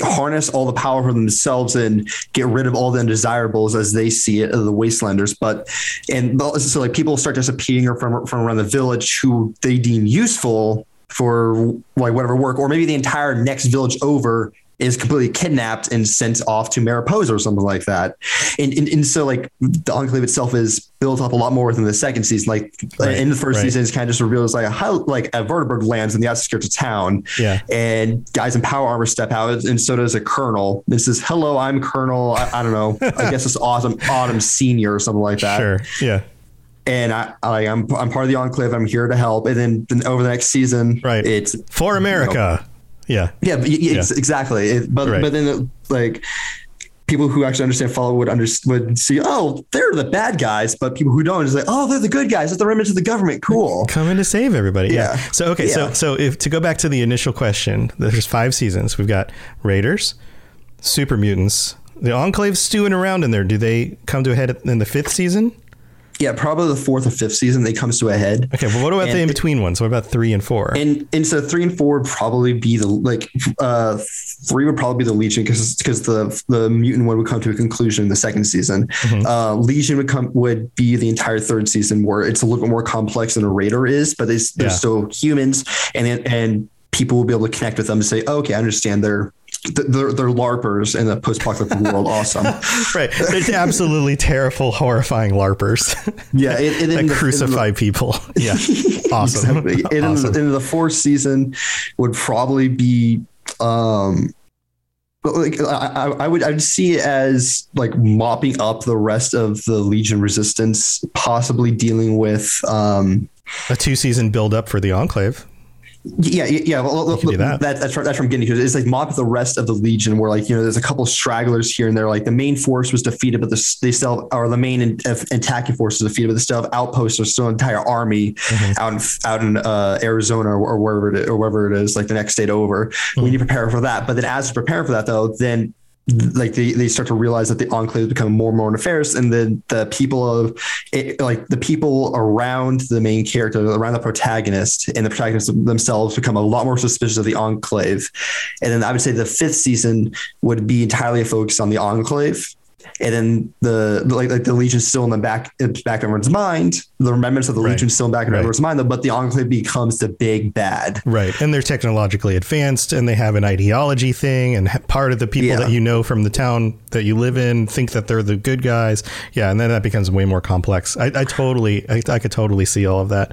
harness all the power for themselves and get rid of all the undesirables as they see it of the wastelanders. But and so like people start disappearing from from around the village who they deem useful for like whatever work or maybe the entire next village over is completely kidnapped and sent off to Mariposa or something like that. And, and, and so like the enclave itself is built up a lot more within the second season. Like Right, in the first right. season, it's kind of just revealed as like a how like a Vertibird lands in the outskirts of town. Yeah. And guys in power armor step out, and so does a colonel. This is "Hello, I'm Colonel. I, I don't know. I guess it's Autumn Autumn Senior or something like that." Sure. Yeah. And I, I I'm I'm part of the enclave. I'm here to help. And then, then over the next season, Right. It's For America. Yeah. yeah, but y- y- exactly. It- but Right. but then uh, like people who actually understand follow would under, would see, oh, they're the bad guys, but people who don't is like, oh, they're the good guys. It's the remnants of the government. Cool. Coming to save everybody. Yeah. Yeah. So okay, so Yeah. so if to go back to the initial question, there's five seasons. We've got Raiders, Super Mutants, the Enclave stewing around in there. Do they come to a head in the fifth season? Yeah, probably the fourth or fifth season they comes to a head. Okay, well, what about the in between ones? What about three and four? And and so three and four would probably be the like uh three would probably be the Legion because because the the mutant one would come to a conclusion in the second season. Mm-hmm. Uh, Legion would come would be the entire third season where it's a little bit more complex than a Raider is, but they, they're Yeah. still humans and and people will be able to connect with them and say, oh, okay, I understand they're they're, they're larpers in the post-apocalyptic world. Awesome. right, they're absolutely terrible, horrifying larpers Yeah, it, it, that the- in the- crucify people. Yeah, awesome. Exactly. And in, awesome. the, in the fourth season would probably be um but, like I, I I would I'd see it as like mopping up the rest of the Legion resistance, possibly dealing with um a two season build up for the Enclave. Yeah yeah, well, do that. that's from, that's what I'm getting to. It's like mop the rest of the Legion, where like you know there's a couple stragglers here and there. Like the main force was defeated, but the, they still or the main in, uh, attacking force was defeated, but they still have outposts. There's still an entire army Mm-hmm. out in out in uh, Arizona or, or wherever it is, or wherever it is, like the next state over. Mm-hmm. We need to prepare for that. But then as we prepare for that, though, then like they, they start to realize that the enclave become more and more nefarious and then the people of it, like the people around the main character around the protagonist and the protagonists themselves become a lot more suspicious of the enclave. And then i would say the fifth season would be entirely focused on the enclave and then the like, like the Legion's still in the back back of everyone's mind. The remembrance of the Right. Legion's still in the back of Right. everyone's mind, but the Enclave becomes the big bad. Right. And they're technologically advanced and they have an ideology thing. And part of the people Yeah. that you know from the town that you live in think that they're the good guys. Yeah. And then that becomes way more complex. I, I totally, I, I could totally see all of that.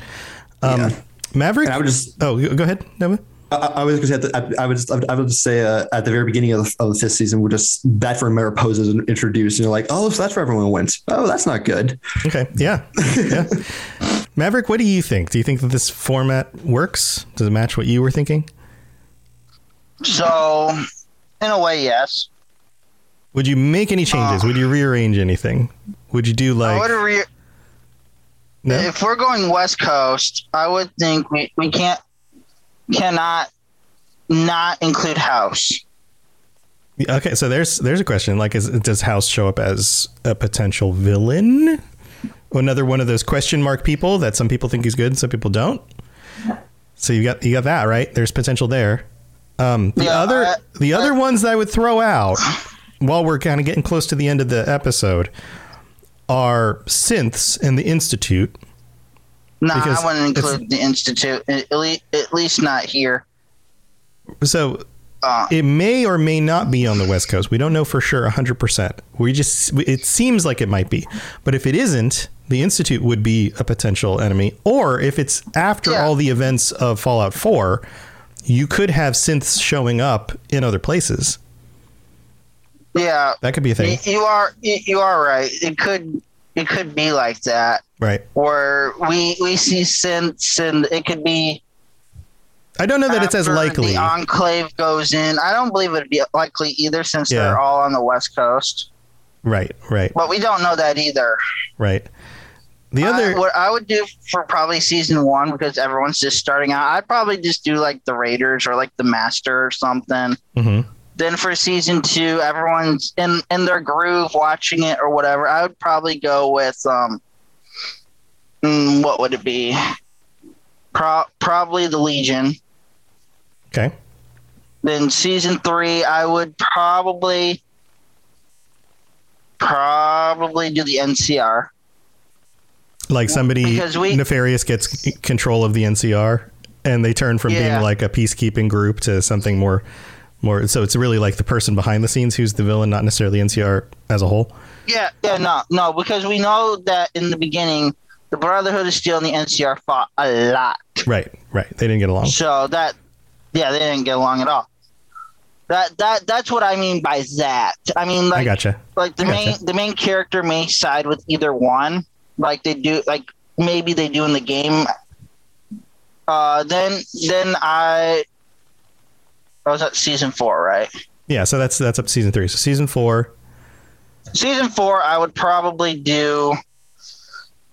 Um, Yeah. Maverick? And I would just oh, go go ahead, Noah. I, I was going to say, at the, I, I would just, I would just say uh, at the very beginning of the, of the fifth season, we're just that for Mariposa's and introduced, and you're like, oh, so that's where everyone went. Oh, that's not good. Okay. Yeah. Yeah. Maverick, what do you think? Do you think that this format works? Does it match what you were thinking? So, in a way, yes. Would you make any changes? Would you rearrange anything? Would you do I like would re- no? if we're going West Coast, I would think we, we can't cannot not include House. Okay, so there's there's a question. Like, is, does House show up as a potential villain? Another one of those question mark people that some people think he's good and some people don't. So you got you got that right. There's potential there. Um, the Yeah, other the other ones that I would throw out while we're kind of getting close to the end of the episode are synths and the institute. No, Because I wouldn't include the institute. At least, at least not here. So Uh, it may or may not be on the West Coast. We don't know for sure 100%. We just it seems like it might be. But if it isn't, the Institute would be a potential enemy or if it's after Yeah. all the events of Fallout 4, you could have synths showing up in other places. yeah, That could be a thing, you are you are right. It could it could be like that, right? where we we see synths, and it could be I don't know that it's as likely. The enclave goes in. I don't believe it'd be likely either, since Yeah. they're all on the West Coast. Right, right, But we don't know that either. right. The other I, what I would do for probably season one because everyone's just starting out. I'd probably just do like the Raiders or like the Master or something. Mhm. Then for season two, everyone's in in their groove watching it or whatever. I would probably go with um, mm, what would it be? Pro- probably the Legion. Okay. Then season three, I would probably probably do the NCR. Like somebody we- nefarious gets control of the NCR and they turn from Yeah. being like a peacekeeping group to something more more so it's really like the person behind the scenes who's the villain not necessarily NCR as a whole. Yeah, yeah, no, no, because we know that in the beginning, the Brotherhood of Steel and the NCR fought a lot. Right, right. They didn't get along. So that, yeah, they didn't get along at all. That that that's what I mean by that. I mean, I gotcha. like the I main the main character may side with either one, like they do, like maybe they do in the game. Uh, then then I, I was at season four, right? Yeah, so that's that's up to season 3. So season 4, season four, I would probably do.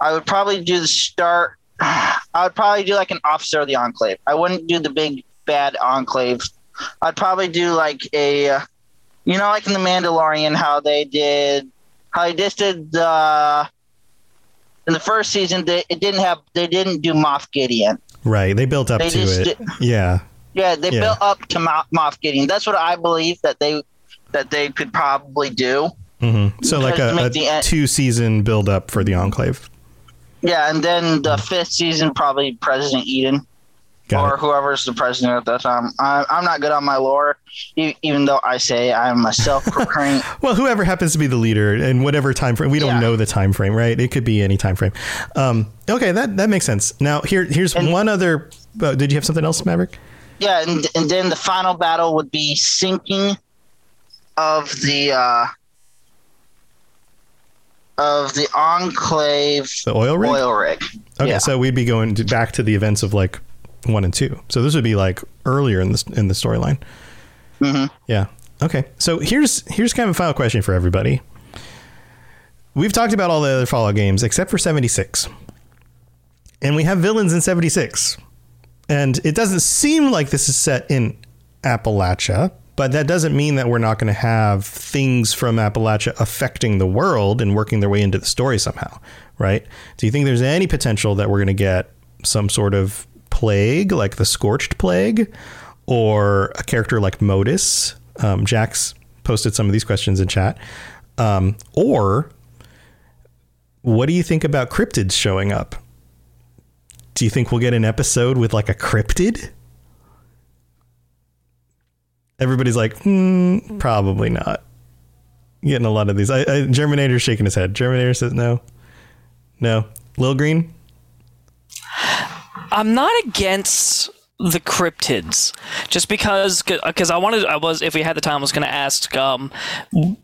I would probably do the start. I would probably do like an officer of the enclave. I wouldn't do the big bad enclave. I'd probably do like a, uh, you know, like in the Mandalorian, how they did, how they just did the. In the first season, they it didn't have they didn't do Moff Gideon. right. They built up They to it. did- Yeah. Yeah, they Yeah. built up to Mo- Moff Gideon. That's what I believe that they that they could probably do. hmm So like a, a the en- two season build up for the Enclave. Yeah, and then the fifth season, probably President Eden Got or it. whoever's the president at that time. I, I'm not good on my lore, e- even though I say I'm a self-proclaimed. Well, whoever happens to be the leader in whatever time frame, we don't Yeah. know the time frame, right? It could be any time frame. Um, okay, that that makes sense. Now here here's And- one other. Uh, did you have something else, Maverick? yeah, and, and then the final battle would be sinking of the uh, of the Enclave The oil rig. oil rig. Okay, yeah. so we'd be going to, back to the events of like one and two. So this would be like earlier in this in the storyline. Mhm. Yeah. Okay. So here's here's kind of a final question for everybody. We've talked about all the other Fallout games except for 76. And we have villains in 76. And it doesn't seem like this is set in Appalachia, But that doesn't mean that we're not going to have things from Appalachia affecting the world and working their way into the story somehow, right? Do you think there's any potential that we're going to get some sort of plague, like the Scorched Plague, or a character like Modus? Um, Jax posted some of these questions in chat. Um, or what do you think about cryptids showing up? Do you think we'll get an episode with like a cryptid? Everybody's like, hmm, probably not. Getting a lot of these. I, I, Germinator's shaking his head. Germinator says no. No. Lil Green? I'm not against the cryptids just because because I wanted I was if we had the time I was going to ask um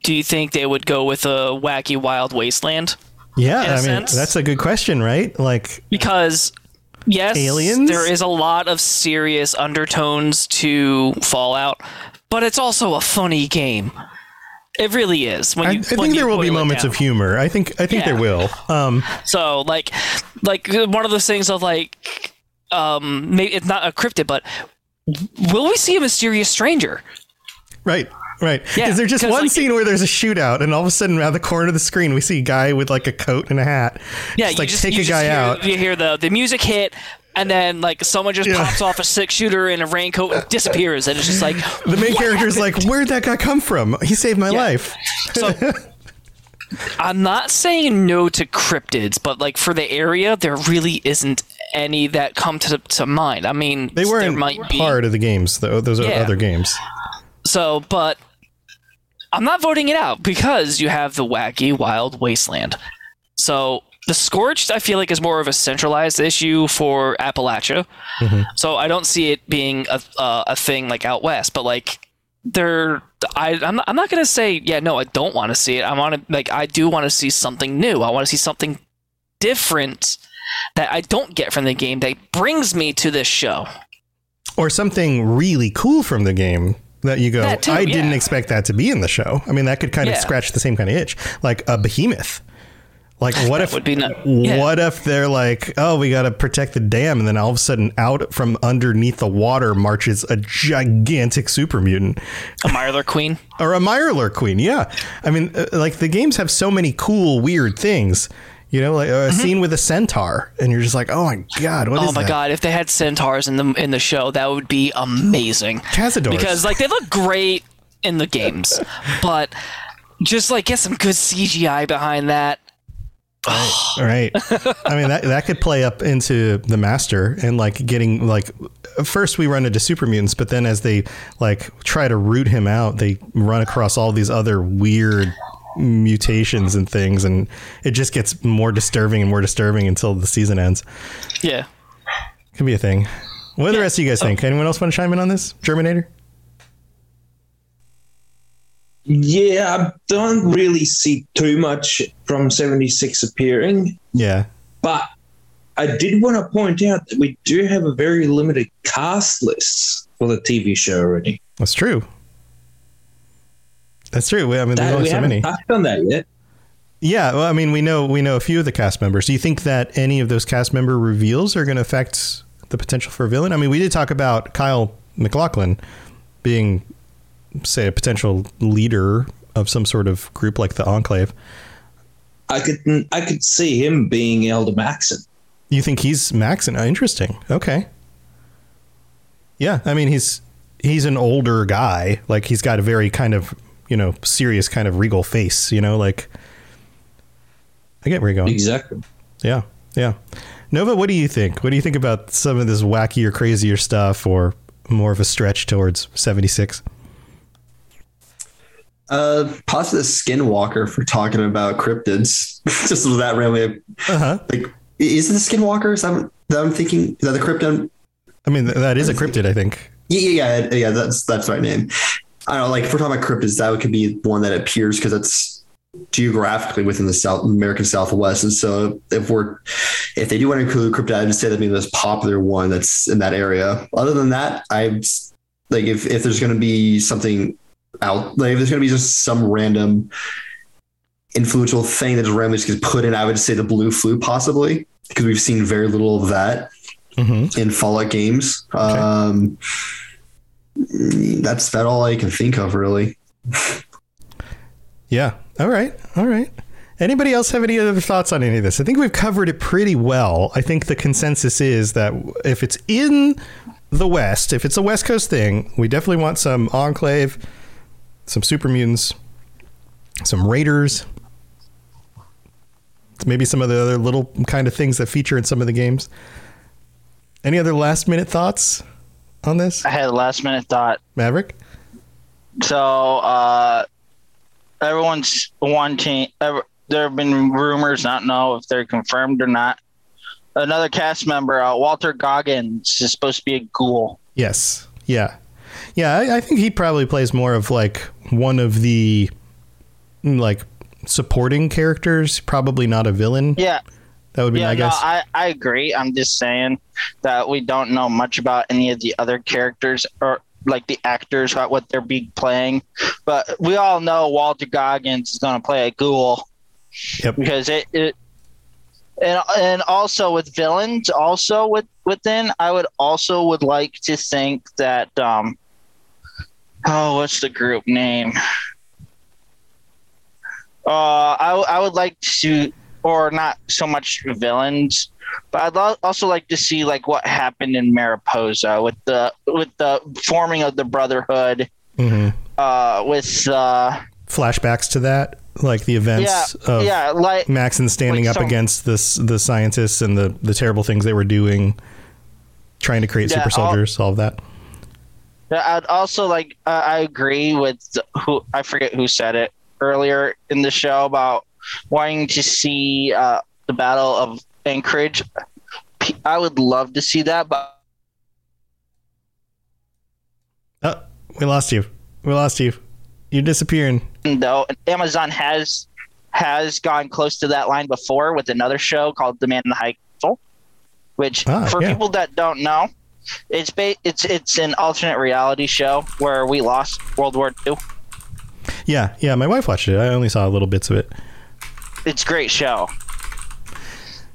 do you think they would go with a wacky wild wasteland Yeah, i mean, sense. that's a good question, right? Like, because yes Aliens? there is a lot of serious undertones to Fallout but it's also a funny game it really is when I, you I when think there will be moments down. of humor. I think I think there will. Um, So like, like one of those things of like, um, maybe it's not a cryptid, but will we see a mysterious stranger? right, right. Yeah, Is there just one like- scene where there's a shootout, and all of a sudden, around the corner of the screen, we see a guy with like a coat and a hat, Yeah, just like just take a guy hear, out. You hear the the music hit. And then, like, someone just Yeah. pops off a six shooter in a raincoat and disappears, and it's just like The main what character's like, "Where'd that guy come from? He saved my Yeah. life." So, I'm not saying no to cryptids, but like for the area, there really isn't any that come to to mind. I mean, They weren't might be part of the games, though. Those are Yeah. other games. So, but I'm not voting it out because you have the wacky wild wasteland. So the scorched, I feel like, is more of a centralized issue for Appalachia. So I don't see it being a uh, a thing like out west. But like, there, I I'm not, I'm not gonna say yeah no I don't want to see it. I want to like I do want to see something new. I want to see something different that I don't get from the game that brings me to this show. or something really cool from the game that you go, That too, I didn't expect that to be in the show. I mean, that could kind of scratch the same kind of itch, like a behemoth. Like, what if would be not- yeah. what if they're like, oh, we got to protect the dam, and then all of a sudden, out from underneath the water marches a gigantic super mutant A Mirelurk Queen. or a Mirelurk Queen? Yeah, I mean, uh, like the games have so many cool, weird things. You know, like a scene with a centaur, and you're just like, oh my god, what is Mm-hmm. Oh my that? god! If they had centaurs in the in the show, that would be amazing. Cazadors. because like they look great in the games, but just like get some good CGI behind that. Right. I mean that that could play up into the master and like getting like first we run into super mutants, but then as they like try to root him out, they run across all these other weird mutations and things and it just gets more disturbing and more disturbing until the season ends. Yeah. Could be a thing. What do the rest of you guys oh. think? Anyone else want to chime in on this? Germinator? Yeah, I don't really see too much from 76 appearing, Yeah. but I did want to point out that we do have a very limited cast list for the TV show already. That's true. That's true. I mean, there's That, only we so haven't many. touched on that yet. Yeah, well, I mean, we know we know a few of the cast members. Do you think that any of those cast member reveals are going to affect the potential for a villain? I mean, we did talk about Kyle MacLachlan being, say, a potential leader of some sort of group like the Enclave. I could I could see him being Elder Maxon. You think he's Maxon? Oh, interesting. Okay. Yeah, I mean, he's he's an older guy. Like he's got a very kind of you know serious kind of regal face. You know, like I get where you're going. Exactly. Yeah, yeah. Nova, what do you think? What do you think about some of this wackier, crazier stuff, or more of a stretch towards seventy six? Uh, possibly the Skinwalker for talking about cryptids. Just that randomly. Uh huh. Like, is it the Skinwalker? Is that, that I'm thinking? Is that the cryptid? I mean, that is a cryptid. I think. Yeah, yeah, yeah, yeah. That's that's the right name. I don't know. Like if we're talking about cryptids, that could be one that appears because it's geographically within the South American Southwest. And so if we're if they do want to include cryptid, I'd say that'd be the most popular one that's in that area. Other than that, I like if if there's going to be something out, like if there's going to be just some random influential thing that just randomly just gets put in, I would say the blue flu possibly because we've seen very little of that Mm-hmm. in Fallout games. Um, That's about all I can think of, really. Yeah. All right. All right. Anybody else have any other thoughts on any of this? I think we've covered it pretty well. I think the consensus is that if it's in the West, if it's a West Coast thing, we definitely want some Enclave, some Super Mutants, some Raiders, maybe some of the other little kind of things that feature in some of the games. Any other last minute thoughts on this, I had a last minute thought. Maverick? So uh, everyone's wanting. There have been rumors, not know if they're confirmed or not. Another cast member, uh, Walton Goggins, is supposed to be a ghoul. Yes. Yeah. Yeah, I, I think he probably plays more of like one of the like supporting characters, probably not a villain. Yeah, That would be yeah, my no, guess. I, I agree. I'm just saying that we don't know much about any of the other characters or like the actors, what, what they're be playing. But we all know Walton Goggins is going to play a ghoul yep. because it, it and and also with villains, also with within, I would also would like to think that um oh, what's the group name? Uh, I I would like to, or not so much villains, but I'd lo- also like to see like what happened in Mariposa with the with the forming of the Brotherhood, hmm uh, with uh, Flashbacks to that, like the yeah, events of yeah, like Maxon standing like up some- against this the scientists and the the terrible things they were doing, trying to create Yeah, super soldiers, all of that. Yeah, I'd also like uh, I agree with who I forget who said it earlier in the show about wanting to see uh, the Battle of Anchorage. I would love to see that, but Oh, we lost you. We lost you. You're disappearing. though Amazon has has gone close to that line before with another show called The Man in the High Castle, which Ah, for yeah. people that don't know, it's ba- it's it's an alternate reality show where we lost World War II. Yeah, yeah. My wife watched it. I only saw little bits of it. It's a great show.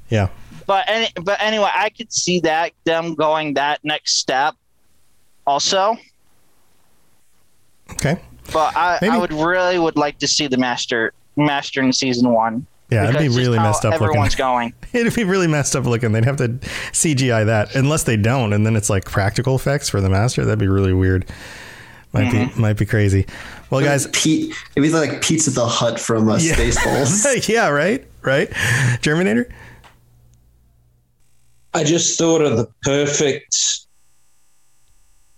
Yeah. But any, but anyway, I could see that them going that next step, also. Okay. But I, Maybe- I would really would like to see the master master in season one. Yeah, it'd be really messed up looking. Everyone's going. It'd be really messed up looking. They'd have to CGI that, unless they don't, and then it's like practical effects for the master. That'd be really weird. Might Mm-hmm. be might be crazy. Well, guys, Pete, it was like Pizza the Hut from uh, Yeah. Spaceballs. yeah, right, right. Terminator. I just thought of the perfect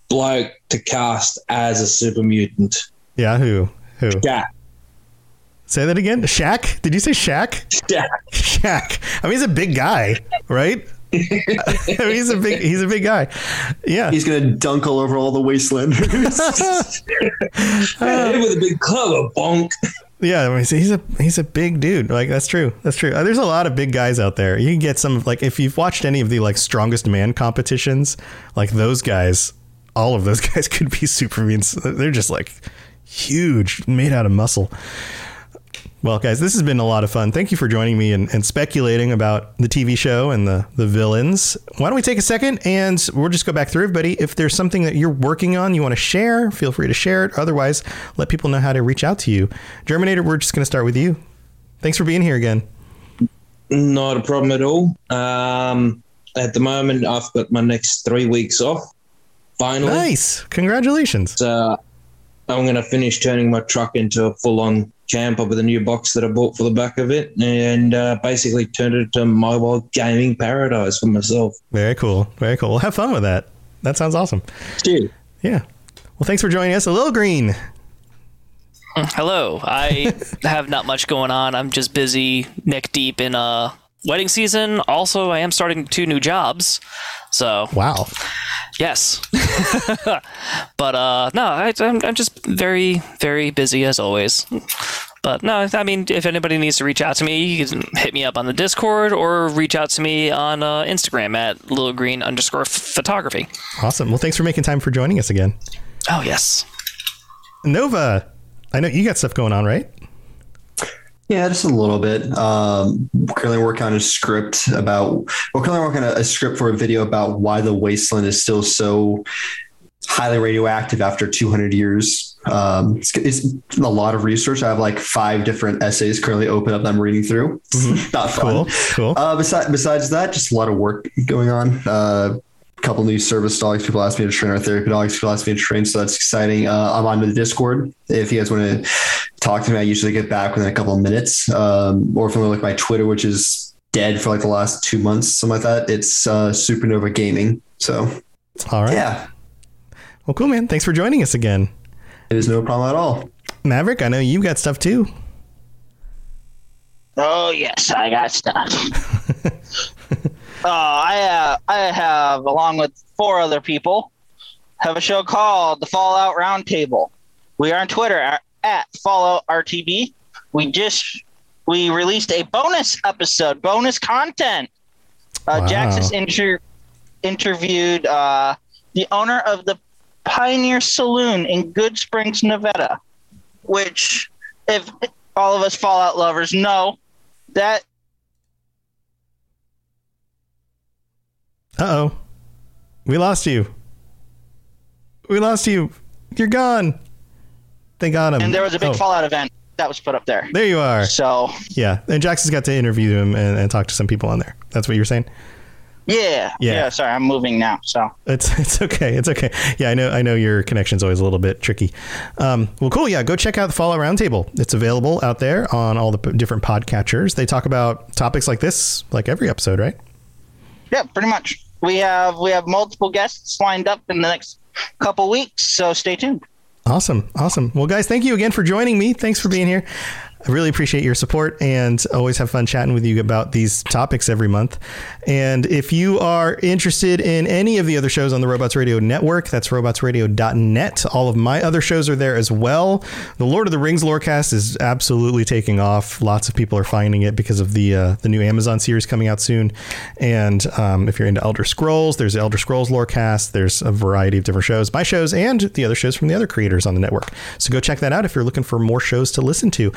bloke to cast as a super mutant. Yeah, who who? Yeah. Say that again. Shaq? Did you say Shaq? Yeah. Shaq. I mean, he's a big guy, right? He's a big he's a big guy. Yeah. He's gonna dunk all over all the wastelanders. Hey, with a big club, a bonk. Yeah, I mean, he's a he's a big dude. Like that's true. That's true. Uh, there's a lot of big guys out there. You can get some like if you've watched any of the like strongest man competitions, like those guys, all of those guys could be super mutants. They're just like huge, made out of muscle. Well, guys, this has been a lot of fun. Thank you for joining me and, and speculating about the TV show and the, the villains. Why don't we take a second and we'll just go back through everybody. If there's something that you're working on, you want to share, feel free to share it. Otherwise, let people know how to reach out to you. Germinator, we're just going to start with you. Thanks for being here again. Not a problem at all. Um, at the moment, I've got my next three weeks off. Finally, Nice. Congratulations. So I'm going to finish turning my truck into a full on camper with a new box that I bought for the back of it and uh, basically turned it into a mobile gaming paradise for myself. Very cool. Very cool. Well, have fun with that. That sounds awesome. Cheers. Yeah. Well, thanks for joining us. A little green. Hello. I have not much going on. I'm just busy, neck deep in uh, wedding season. Also, I am starting two new jobs. So, Wow. yes. but uh, no, I, I'm, I'm just very, very busy as always. But no, I mean, if anybody needs to reach out to me, you can hit me up on the Discord or reach out to me on uh, Instagram at little green underscore photography. Awesome. Well, thanks for making time for joining us again. Oh, yes. Nova, I know you got stuff going on, right? Yeah, just a little bit. Um, currently working on a script about. We're currently working on a script for a video about why the wasteland is still so highly radioactive after 200 years. Um, it's, it's a lot of research. I have like five different essays currently open up that I'm reading through. Not fun. Cool. Cool. Uh, besides, besides that, just a lot of work going on. Uh, a couple new service dogs. People ask me to train our therapy dogs. People ask me to train, so that's exciting. Uh, I'm on the Discord. If you guys want to talk to me, I usually get back within a couple of minutes. Um, or if you want to look at my Twitter, which is dead for like the last two months, something like that. It's uh, Supernova Gaming. So All right. yeah, Well, cool, man. Thanks for joining us again. it is no problem at all. Maverick, I know you got stuff too. Oh yes, I got stuff. uh, I uh, I have, along with four other people, have a show called the Fallout Roundtable. We are on Twitter at, at Fallout RTB. We just we released a bonus episode, bonus content. Uh, Wow. Jaxus inter- interviewed uh, the owner of the Pioneer Saloon in Goodsprings, Nevada, which, if all of us Fallout lovers know, that Uh oh. We lost you. We lost you. You're gone. They got him. and there was a big Oh, Fallout event that was put up there. There you are. So Yeah. And Jackson's got to interview him and, and talk to some people on there. That's what you're saying? yeah, Yeah. yeah, Sorry, I'm moving now. So It's it's okay. It's okay. Yeah, I know. I know your connection's always a little bit tricky. Um, well, cool. Yeah, go check out the Fallout Roundtable. It's available out there on all the p- different podcatchers. They talk about topics like this, like every episode, right? yeah, pretty much. We have we have multiple guests lined up in the next couple weeks. So stay tuned. Awesome. Awesome. Well, guys, thank you again for joining me. Thanks for being here. I really appreciate your support and always have fun chatting with you about these topics every month. And if you are interested in any of the other shows on the Robots Radio Network, that's robotsradio.net. All of my other shows are there as well. The Lord of the Rings Lorecast is absolutely taking off. Lots of people are finding it because of the uh, the new Amazon series coming out soon. And um, if you're into Elder Scrolls, there's the Elder Scrolls Lorecast. There's a variety of different shows, my shows, and the other shows from the other creators on the network. So go check that out if you're looking for more shows to listen to.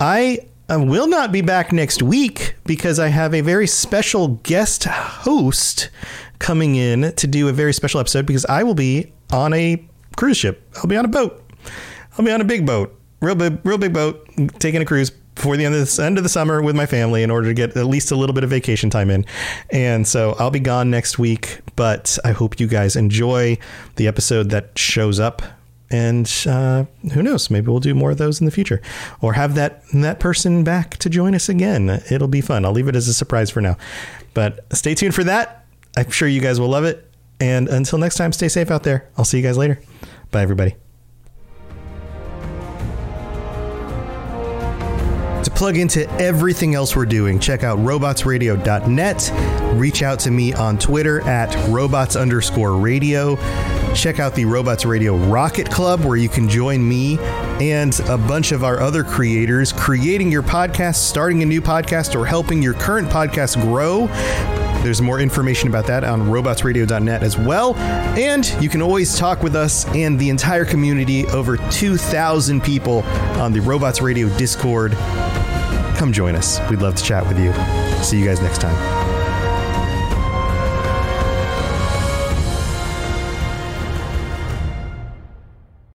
I will not be back next week because I have a very special guest host coming in to do a very special episode because I will be on a cruise ship. I'll be on a boat. I'll be on a big boat, real big, real big boat, taking a cruise before the end of the end of the summer with my family in order to get at least a little bit of vacation time in. And so I'll be gone next week, but I hope you guys enjoy the episode that shows up. And uh, who knows? Maybe we'll do more of those in the future, or have that that person back to join us again. It'll be fun. I'll leave it as a surprise for now, but stay tuned for that. I'm sure you guys will love it. And until next time, stay safe out there. I'll see you guys later. Bye, everybody. To plug into everything else we're doing, check out robotsradio.net. Reach out to me on Twitter at robots underscore radio. Check out the Robots Radio Rocket Club, where you can join me and a bunch of our other creators creating your podcast, starting a new podcast, or helping your current podcast grow. There's more information about that on robotsradio.net as well. And you can always talk with us and the entire community, over 2,000 people on the Robots Radio Discord. Come join us. We'd love to chat with you. See you guys next time.